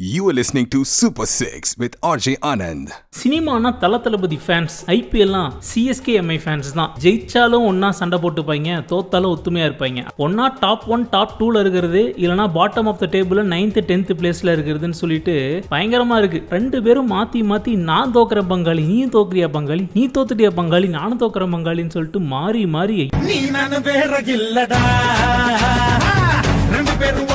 You are listening to Super 6 with RJ Anand. சினிமானா Thala Thalapathy fans ஐபிஎல்லாம் CSK MI fans தான். ஜெயிச்சாலும் ஒன்னா சண்டை போட்டுப்பாங்க தோத்தாலும் ஒத்துமையா இருப்பாங்க ஒன்னா டாப் ஒன் டாப் டூல இருக்கிறது இல்லனா bottom of the table ninth tenth பிளேஸ்ல இருக்கிறதுன்னு சொல்லிட்டு பயங்கரமா இருக்கு. ரெண்டு பேரும் மாத்தி மாத்தி நான் தோக்குற பங்காளி நீ தோக்குறியா பங்காளி நீ தோத்துட்டியா பங்காளி நானும் தோக்குற பங்காளின்னு சொல்லிட்டு மாறி மாறி நீ நானு வேற இல்லடா. ரெண்டு பேரும்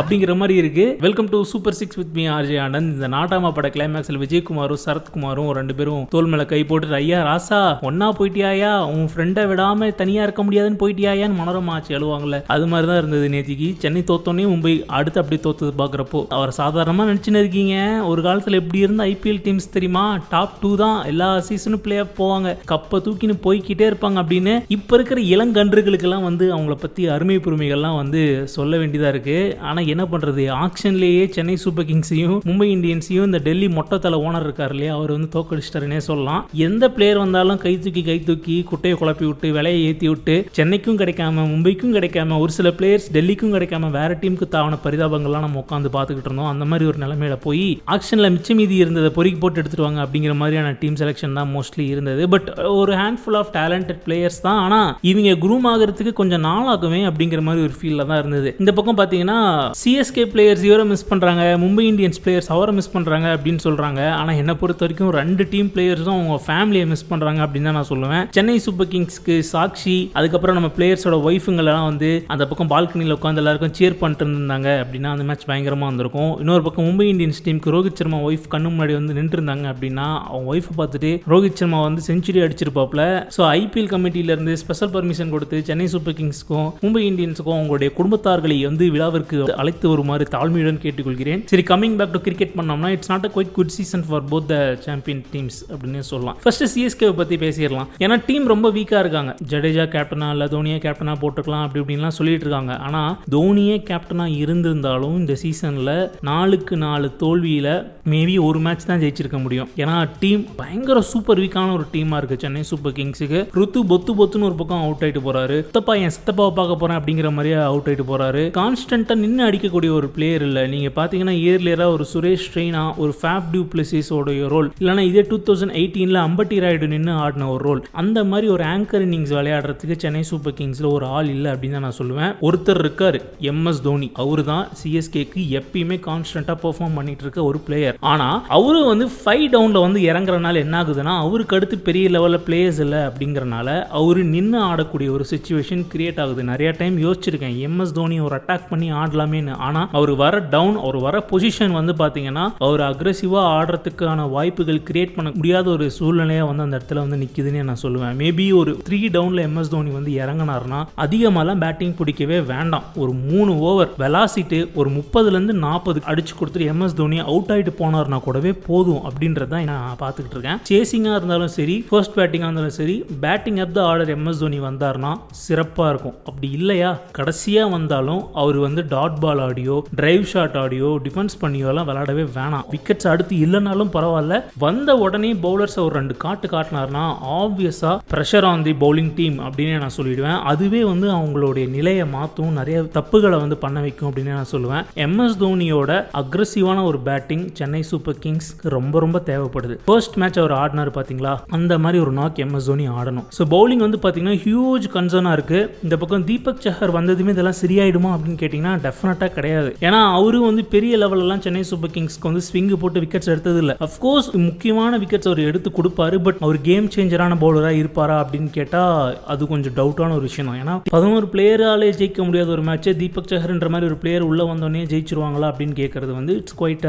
அப்படிங்கிற மாதிரி இருக்கு. Welcome to super six with me RJ Anand இந்த நாட்டாமா பட கிளைமேக்ஸில் விஜயகுமாரும் சரத்குமாரும் ரெண்டு பேரும் தோல் மேல கை போட்டு ஐயா ராசா ஒன்னா போயிட்டியாயா? உன் ஃப்ரெண்டை விடாம தனியா இருக்க முடியாதுன்னு போயிட்டியாயான்னு மனோரமா ஆச்சு எழுவாங்கல்ல அது மாதிரி தான் இருந்தது நேத்திக்கு. சென்னை தோத்தோன்னே மும்பை அடுத்து அப்படி தோத்தது பாக்குறப்போ. அவர் சாதாரணமா நினைச்சுன்னு இருக்கீங்க. ஒரு காலத்துல எப்படி இருந்த ஐபிஎல் டீம்ஸ் தெரியுமா? டாப் டூ தான். எல்லா சீசனும் பிளே ஆஃப் போவாங்க. கப்பை தூக்கின்னு போய்க்கிட்டே இருப்பாங்க அப்படின்னு. இப்ப இருக்கிற இளங்கன்றுகளுக்கெல்லாம் வந்து அவங்கள பத்தி அருமை பெருமைகள்லாம் வந்து சொல்ல வேண்டியதா இருக்கு. ஆனா என்ன பண்ணுறது ஆக்ஷன்லேயே சென்னை சூப்பர் கிங்ஸையும் மும்பை இந்தியன்ஸையும் இந்த டெல்லி மொட்டத்தலை ஓனர் இருக்கார் இல்லையா? அவர் வந்து தோக்கடிச்சிட்டாருன்னே சொல்லலாம். எந்த பிளேயர் வந்தாலும் கை தூக்கி கை தூக்கி குட்டையை குழப்பி விட்டு விலையை ஏற்றி விட்டு சென்னைக்கும் கிடைக்காம மும்பைக்கும் கிடைக்காம ஒரு சில பிளேயர்ஸ் டெல்லிக்கும் கிடைக்காம வேற டீமுக்கு தாவன பரிதாபங்கள்லாம் நம்ம உட்காந்து பார்த்துக்கிட்டு இருந்தோம். அந்த மாதிரி ஒரு நிலைமையில போய் ஆக்ஷனில் மிச்ச மீதி இருந்ததை பொறுக்கி போட்டு எடுத்துட்டு வாங்க அப்படிங்கிற மாதிரியான டீம் செலெக்ஷன் தான் மோஸ்ட்லி இருந்தது. பட் ஒரு ஹேண்ட்ஃபுல் ஆஃப் டேலண்டட் பிளேயர்ஸ் தான். ஆனால் இவங்க குரூம் ஆகிறதுக்கு கொஞ்சம் நாள் ஆகுமே அப்படிங்கிற மாதிரி ஒரு ஃபீலில் தான் இருந்தது. இந்த பக்கம் பார்த்தீங்கன்னா சிஎஸ்கே பிளேயர்ஸ் இவரை மிஸ் பண்ணுறாங்க மும்பை இந்தியன்ஸ் பிளேயர்ஸ் அவரை மிஸ் பண்ணுறாங்க அப்படின்னு சொல்கிறாங்க ஆனால் என்னை பொறுத்த வரைக்கும் ரெண்டு டீம் பிளேயர்ஸும் அவங்க ஃபேமிலியை மிஸ் பண்ணுறாங்க அப்படின்னு தான் நான் சொல்லுவேன். சென்னை சூப்பர் கிங்ஸ்க்கு சாக்ஷி அதுக்கப்புறம் நம்ம பிளேயர்ஸோட ஒய்ஃபுங்கெல்லாம் வந்து அந்த பக்கம் பால்கனியில் உட்காந்து எல்லாருக்கும் சேர் பண்ணிட்டு இருந்தாங்க அப்படின்னா அந்த மேட்ச் பயங்கரமாக வந்திருக்கும். இன்னொரு பக்கம் மும்பை இந்தியன்ஸ் டீமுக்கு ரோஹித் சர்மா ஒய்ஃப் கண்ணு முன்னாடி வந்து நின்று இருந்தாங்க அப்படின்னா அவங்க ஒய்ஃபை பார்த்துட்டு ரோஹித் சர்மா வந்து செஞ்சுரி அடிச்சிருப்பாப்ல ஸோ ஐபிஎல் கமிட்டியிலேருந்து ஸ்பெஷல் பர்மிஷன் கொடுத்து சென்னை சூப்பர் கிங்ஸ்க்கும் மும்பை இந்தியன்ஸுக்கும் அவங்களுடைய குடும்பத்தார்களை வந்து விழாவிற்கு அழைத்து வருமாறு தாழ்மையுடன் கேட்டுக்கொள்கிறேன். சரி கமிங் பேக் டு கிரிக்கெட் பண்ணோம்னா it's not a quite good season for both the champion teams அப்படின்னு சொல்லலாம். ஃபர்ஸ்ட் சிஎஸ்கே பற்றி பேசிடலாம். ஏன்னா டீம் ரொம்ப வீக்காக இருக்காங்க. ஜடேஜா கேப்டனா இல்லை தோனியா கேப்டனா போட்டுக்கலாம் அப்படி இப்படின்லாம் சொல்லிட்டு இருக்காங்க. ஆனால் தோனியே கேப்டனா இருந்திருந்தாலும் இந்த சீசனில் நாலுக்கு நாலு தோல்வியில் மேபி ஒரு மேட்ச் தான் ஜெயிச்சிருக்க முடியும். ஏன்னா டீம் பயங்கர சூப்பர் வீக்கான ஒரு டீமாக இருக்குது சென்னை சூப்பர் கிங்ஸுக்கு ருத்து பொத்து பொத்துன்னு ஒரு பக்கம் அவுட் ஆகிட்டு போகிறாரு சித்தப்பா என் சித்தப்பாவை பார்க்க போறேன் அப்படிங்கிற மாதிரியே அவுட் ஆயிட்டு போகிறாரு கான்ஸ்டண்ட்டாக நின்று அடிக்கக்கூடிய ஒரு பிளேயர் இல்லை. நீங்கள் பார்த்தீங்கன்னா இயர்லியராக ஒரு சுரேஷ் ரெய்னா ஒரு ஃபேஃப் டியூ பிளஸிஸோடைய ரோல் இல்லைனா இதே டூ தௌசண்ட் எயிட்டீனில் அம்பட்டி ராய்டு நின்று ஆடின ஒரு ரோல் அந்த மாதிரி ஒரு ஆங்கர் இன்னிங்ஸ் விளையாடுறதுக்கு சென்னை சூப்பர் கிங்ஸில் ஒரு ஆள் இல்லை அப்படின்னு தான் நான் சொல்லுவேன். ஒருத்தர் இருக்கார் எம்எஸ் தோனி. அவரு தான் சிஎஸ்கேக்கு எப்பயுமே கான்ஸ்டண்ட்டாக பெர்ஃபார்ம் பண்ணிட்டு இருக்க ஒரு பிளேயர் ஆனால் அவரும் வந்து ஃபைவ் டவுனில் வந்து இறங்குறனால என்ன ஆகுதுன்னா அவருக்கு அடுத்து பெரிய லெவலில் பிளேயர்ஸ் இல்லை அப்படிங்கறனால அவர் நின்று ஆடக்கூடிய ஒரு சுச்சுவேஷன் கிரியேட் ஆகுது. நிறைய டைம் யோசிச்சிருக்கேன். எம்எஸ் தோனி ஒரு அட்டாக் பண்ணி ஆடலாமே ஆடலாமேன்னு ஆனா அவர் வர டவுன் அவர் வர பொசிஷன் வந்து பாத்தீங்கன்னா அவர் அக்ரெசிவா ஆடுறதுக்கான வாய்ப்புகள் கிரியேட் பண்ண முடியாத ஒரு சூழ்நிலையா வந்து அந்த இடத்துல வந்து நிக்குதுன்னு நான் சொல்லுவேன். மேபி ஒரு த்ரீ டவுன்ல எம்எஸ் தோனி வந்து இறங்கினார்னா அதிகமாகலாம் பேட்டிங் பிடிக்கவே வேண்டாம். ஒரு மூணு ஓவர் வெலாசிட்டு ஒரு முப்பதுல இருந்து நாற்பது அடிச்சு கொடுத்துட்டு எம்எஸ் தோனி அவுட் ஆயிட்டு போனார்னா கூடவே போதும் அப்படின்றத நான் பார்த்துக்கிட்டு இருக்கேன். சேசிங்காக இருந்தாலும் சரி ஃபர்ஸ்ட் பேட்டிங்கா இருந்தாலும் சரி batting up the order MS Dhoni வந்தார்னா சிறப்பா இருக்கும். அப்படி இல்லையா? கடைசியா வந்தாலும் அவர் வந்து டாட் பால் ஆடியோ டிரைவ் ஷாட் ஆடியோ டிஃபென்ஸ் பண்ணியோலாம் விளையாடவே வேணாம். விக்கெட்ஸ் அடுத்து இல்லைனாலும் பரவாயில்ல. வந்த உடனே பவுலர்ஸ் ஒரு ரெண்டு காட்டு காட்டினார்னா ஆப்வியஸா pressure on the bowling team அப்படின்னு நான் சொல்லிடுவேன். அதுவே வந்து அவங்களுடைய நிலையை மாற்றும் நிறைய தப்புகளை வந்து பண்ண வைக்கும் அப்படின்னு நான் சொல்லுவேன். எம்எஸ் தோனியோட அக்ரஸிவான ஒரு பேட்டிங் சென்னை சூப்பர் கிங்ஸ்க்கு ரொம்ப ரொம்ப தேவைப்படுது. ஃபர்ஸ்ட் மேட்ச் அவர் ஆடினார் பார்த்தீங்களா அந்த மாதிரி ஒரு நாக் எம்எஸ் தோனி ஆடணும். ஸோ பவுலிங் வந்து பார்த்தீங்கன்னா ஹியூஜ் கன்சர்னாக இருக்கு. இந்த பக்கம் தீபக் சஹர் வந்ததுமே இதெல்லாம் சரியாயிடுமா அப்படின்னு கேட்டிங்கன்னா டெஃபினட்டாக கிடையாது. ஏன்னா அவரும் வந்து பெரிய லெவலெல்லாம் சென்னை சூப்பர் கிங்ஸ்க்கு வந்து ஸ்விங்கு போட்டு விக்கெட்ஸ் எடுத்தது இல்லை அஃப்கோர்ஸ் முக்கியமான விக்கெட்ஸ் அவர் எடுத்து கொடுப்பாரு பட் அவர் கேம் சேஞ்சரான பவுலராக இருப்பாரா அப்படின்னு கேட்டால் அது கொஞ்சம் டவுட்டான ஒரு விஷயம் தான். ஏன்னா பதினோரு பிளேயராலே ஜெயிக்க முடியாத ஒரு மேட்ச்சை தீபக் சஹர்ன்ற மாதிரி ஒரு பிளேயர் உள்ள வந்தோடனே ஜெயிச்சிருவாங்களா அப்படின்னு கேட்கறது வந்து uh, இட்ஸ் குவைட்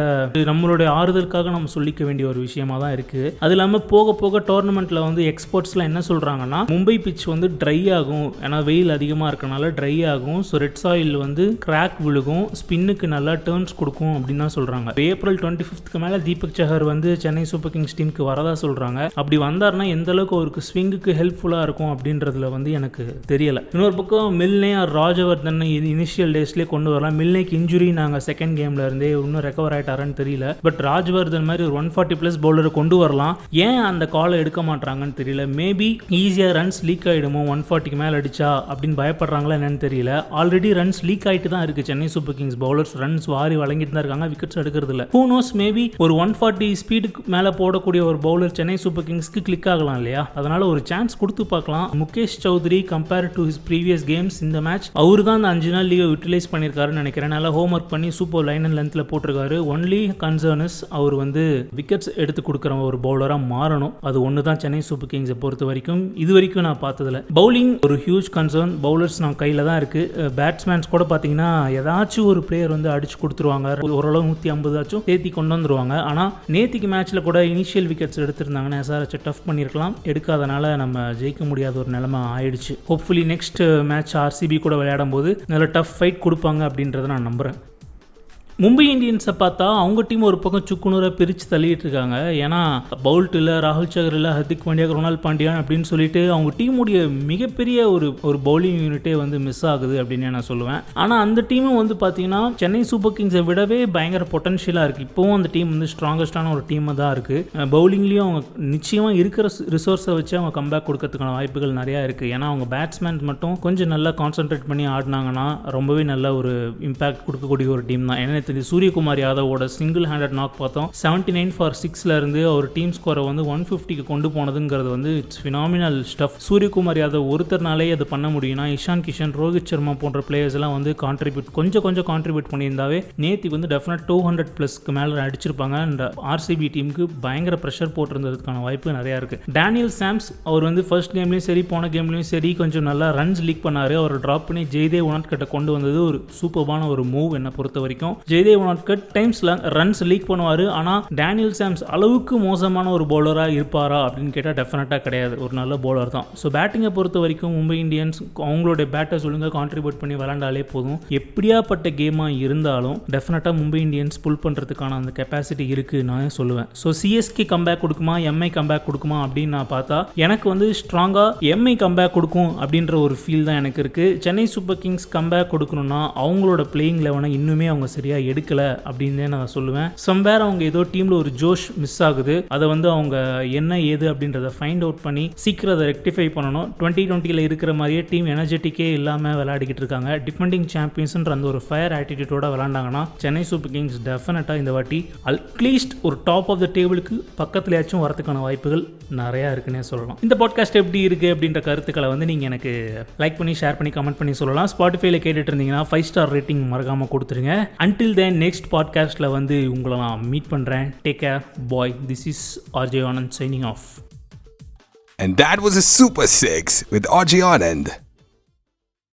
நம்மளுடைய ஆறுதலுக்காக நம்ம சொல்லிக்க வேண்டிய ஒரு விஷயமா தான் இருக்கு. அது இல்லாமல் போக போக டோர்னமெண்ட்ல வந்து எக்ஸ்பர்ட்ஸ்லாம் என்ன சொல்றாங்கன்னா மும்பை பிச் வந்து ட்ரை ஆகும். ஏன்னா வெயில் அதிகமாக இருக்கனால ட்ரை ஆகும். ஸோ ரெட் சாயில் வந்து கிராக் விழுகும் இருக்கும் ஸ்பின்னுக்கு நல்லா டேர்ன்ஸ் கொடுக்கும் அப்படின்னு தான் சொல்கிறாங்க ஏப்ரல் டுவெண்ட்டி ஃபிஃப்த்க்கு மேலே தீபக் சஹர் வந்து சென்னை சூப்பர் கிங்ஸ் டீமுக்கு வரதா சொல்கிறாங்க அப்படி வந்தார்னா எந்த அளவுக்கு அவருக்கு ஸ்விங்குக்கு ஹெல்ப்ஃபுல்லாக இருக்கும் அப்படின்றதுல வந்து எனக்கு தெரியல. இன்னொரு பக்கம் மில்னே ஆர் ராஜவர்தன் இனிஷியல் டேஸ்லேயே கொண்டு வரலாம். மில்னேக்கு இன்ஜுரி நாங்கள் செகண்ட் கேம்ல இருந்தே இன்னும் ரெக்கவர் ஆயிட்டாரான்னு தெரியல. பட் ராஜவர்தன் மாதிரி ஒரு ஒன் ஃபார்ட்டி ப்ளஸ் பவுலர் கொண்டு வரலாம். ஏன் அந்த காலை எடுக்க மாட்டாங்கன்னு தெரியல. மேபி ஈஸியாக ரன்ஸ் லீக் ஆகிடுமோ ஒன் ஃபார்ட்டிக்கு மேலே அடிச்சா அப்படின்னு பயப்படுறாங்களா என்னன்னு தெரியல. ஆல்ரெடி ரன்ஸ் லீக் ஆகிட்டு தான் இருக்குது Chennai super kings bowlers runs வாரி வழங்கிட்டு தான் இருக்காங்க. விக்கெட்ஸ் எடுக்கிறது இல்லை ஹூ நோஸ் மேபி ஒரு ஒன் ஃபார்ட்டி ஸ்பீடுக்கு மேலே போடக்கூடிய ஒரு பவுலர் சென்னை சூப்பர் கிங்ஸ்க்கு கிளிக் ஆகலாம் இல்லையா? அதனால ஒரு சான்ஸ் கொடுத்து பார்க்கலாம். Mukesh Choudhary compare to his previous games இந்த மேட்ச் அவர் தான் அந்த அஞ்சு நாள் லீவை யூட்டிலைஸ் பண்ணியிருக்காருன்னு நினைக்கிறேன். நல்லா ஹோம் ஒர்க் பண்ணி சூப்பர் லைன் அண்ட் லென்த்தில் போட்டிருக்காரு. ஒன்லி கன்சர்ன் இஸ் அவர் வந்து விக்கெட்ஸ் எடுத்து கொடுக்குற ஒரு பவுலராக மாறணும். அது ஒன்று தான் சென்னை சூப்பர் கிங்ஸை பொறுத்த வரைக்கும். இது வரைக்கும் நான் பார்த்ததில்ல. பவுலிங் ஒரு ஹியூஜ் கன்சர்ன் பவுலர்ஸ் நான் கையில் தான் இருக்குது பேட்ஸ்மேன்ஸ் கூட பார்த்தீங்கன்னா ஏதாச்சும் ஒரு பிளேயர் வந்து அடிச்சு கொடுத்துருவாங்க. ஓரளவு நூற்றி ஐம்பதாச்சும் தேத்தி கொண்டு வந்துருவாங்க. ஆனால் நேத்திக்கு மேட்ச்சில் கூட இனிஷியல் விக்கெட்ஸ் எடுத்திருந்தாங்கன்னா எஸ்ஆர்ஹெச் டஃப் பண்ணியிருக்கலாம் எடுக்காதனால நம்ம ஜெயிக்க முடியாத ஒரு நிலைமை ஆயிடுச்சு. ஹோப்ஃபுல்லி நெக்ஸ்ட் மேட்ச் ஆர்சிபி கூட விளையாடும் போது நல்ல டஃப் ஃபைட் கொடுப்பாங்க அப்படின்றத நான் நம்புகிறேன் மும்பை இந்தியன்ஸை பார்த்தா அவங்க டீம் ஒரு பக்கம் சுக்குநூறாக பிரித்து தள்ளிட்டு இருக்காங்க. ஏன்னா பவுல்ட் இல்லை ராகுல் சகர் இல்லை ஹர்திக் பாண்டியா ரொனால் பாண்டியான் அப்படின்னு சொல்லிட்டு அவங்க டீமுடைய மிகப்பெரிய ஒரு ஒரு பவுலிங் யூனிட்டே வந்து மிஸ் ஆகுது அப்படின்னு நான் சொல்லுவேன். ஆனால் அந்த டீமும் வந்து பார்த்தீங்கன்னா சென்னை சூப்பர் கிங்ஸை விடவே பயங்கர பொட்டன்ஷியலாக இருக்குது இப்போவும் அந்த டீம் வந்து ஸ்ட்ராங்கஸ்டான ஒரு டீமாக தான் இருக்குது பவுலிங்லேயும் அவங்க நிச்சயமாக இருக்கிற ரிசோர்ஸை வச்சு அவங்க கம்பேக் கொடுக்கறதுக்கான வாய்ப்புகள் நிறையா இருக்குது ஏன்னா அவங்க பேட்ஸ்மேன் மட்டும் கொஞ்சம் நல்லா கான்சென்ட்ரேட் பண்ணி ஆடினாங்கன்னா ரொம்பவே நல்ல ஒரு இம்பாக்ட் கொடுக்கக்கூடிய ஒரு டீம் தான். ஏன்னா தெரிஞ்சு சூரியகுமார் யாதவோட சிங்கிள் ஹேண்டட் நாக் பார்த்தோம். செவன்ட்டி நைன் ஃபார் சிக்ஸ்ல இருந்து அவர் டீம் ஸ்கோரை வந்து ஒன் ஃபிஃப்டிக்கு கொண்டு போனதுங்கிறது வந்து it's phenomenal stuff Suryakumar Yadav ஒருத்தர்னாலே அது பண்ண முடியும்னா இஷான் கிஷன் ரோஹித் சர்மா போன்ற பிளேயர்ஸ் எல்லாம் வந்து கான்ட்ரிபியூட் கொஞ்சம் கொஞ்சம் கான்ட்ரிபியூட் பண்ணியிருந்தாவே நேத்தி வந்து டெஃபினட் டூ ஹண்ட்ரட் ப்ளஸ்க்கு மேலே அடிச்சிருப்பாங்க. அண்ட் ஆர்சிபி டீமுக்கு பயங்கர ப்ரெஷர் போட்டிருந்ததுக்கான வாய்ப்பு நிறையா இருக்கு. டேனியல் சாம்ஸ் அவர் வந்து ஃபர்ஸ்ட் கேம்லையும் சரி போன கேம்லையும் சரி கொஞ்சம் நல்லா ரன்ஸ் லீக் பண்ணாரு. அவர் ட்ராப் பண்ணி ஜெய்தே உணர்கிட்ட கொண்டு வந்தது ஒரு சூப்பர்பான ஒரு மூவ் என்னை பொறுத்த வரைக்கும். ஜெய் ஜெய்தேவ் உணர்கட் டைம்ஸ்ல ரன்ஸ் லீக் பண்ணுவார். ஆனால் டேனியல் சாம்ஸ் அளவுக்கு மோசமான ஒரு பவுலராக இருப்பாரா அப்படின்னு கேட்டால் டெஃபினட்டாக கிடையாது. ஒரு நல்ல பவுலர் தான். ஸோ பேட்டிங்கை பொறுத்த வரைக்கும் மும்பை இந்தியன்ஸ் அவங்களுடைய பேட்டை சொல்லுங்க கான்ட்ரிபியூட் பண்ணி விளாண்டாலே போதும். எப்படியாப்பட்ட கேமாக இருந்தாலும் டெஃபினட்டாக மும்பை இந்தியன்ஸ் புல் பண்ணுறதுக்கான அந்த கெப்பாசிட்டி இருக்குது நான் சொல்லுவேன். ஸோ சிஎஸ்கே கம்பேக் கொடுக்குமா எம்ஐ கம்பேக் கொடுக்குமா அப்படின்னு நான் பார்த்தா எனக்கு வந்து ஸ்ட்ராங்காக எம்ஐ கம்பேக் கொடுக்கும் அப்படின்ற ஒரு ஃபீல் தான் எனக்கு இருக்குது சென்னை சூப்பர் கிங்ஸ் கம்பேக் கொடுக்கணும்னா அவங்களோட பிளேயிங் லெவனை இன்னுமே அவங்க சரியாக எடுக்கலை அப்படின்னே நான் சொல்லுவேன். சம்வேர் அவங்க ஏதோ டீமில் ஒரு ஜோஷ் மிஸ் ஆகுது. அதை வந்து அவங்க என்ன ஏது அப்படின்றத ஃபைண்ட் அவுட் பண்ணி சீக்கிரம் அதை ரெக்டிஃபை பண்ணணும். டுவெண்ட்டி டுவெண்ட்டியில் இருக்கிற மாதிரியே டீம் எனர்ஜெட்டிக்கே இல்லாமல் விளையாடிக்கிட்டு இருக்காங்க. டிஃபெண்டிங் சாம்பியன்ஸ்ன்ற அந்த ஒரு ஃபயர் ஆட்டிடியூடோட விளாண்டாங்கன்னா சென்னை சூப்பர் கிங்ஸ் டெஃபினட்டாக இந்த வாட்டி அட்லீஸ்ட் ஒரு டாப் ஆஃப் த டேபிளுக்கு பக்கத்துலயாச்சும் வரதுக்கான வாய்ப்புகள் நிறையா இருக்குன்னே சொல்லலாம். இந்த பாட்காஸ்ட் எப்படி இருக்குது அப்படின்ற கருத்துக்களை வந்து நீங்கள் எனக்கு லைக் பண்ணி ஷேர் பண்ணி கமெண்ட் பண்ணி சொல்லலாம். ஸ்பாட்டிஃபைல கேட்டுட்டு இருந்தீங்கன்னா ஃபைவ் ஸ்டார் ரேட்டிங் மறக்காமல் கொடுத்துருங்க. அன்டில் டில் தென் நெக்ஸ்ட் பாட்காஸ்ட்டில் வந்து உங்களை நான் மீட் பண்ணுறேன் take care bye this is RJ Anand signing off And that was a Super 6 with Arjay Anand.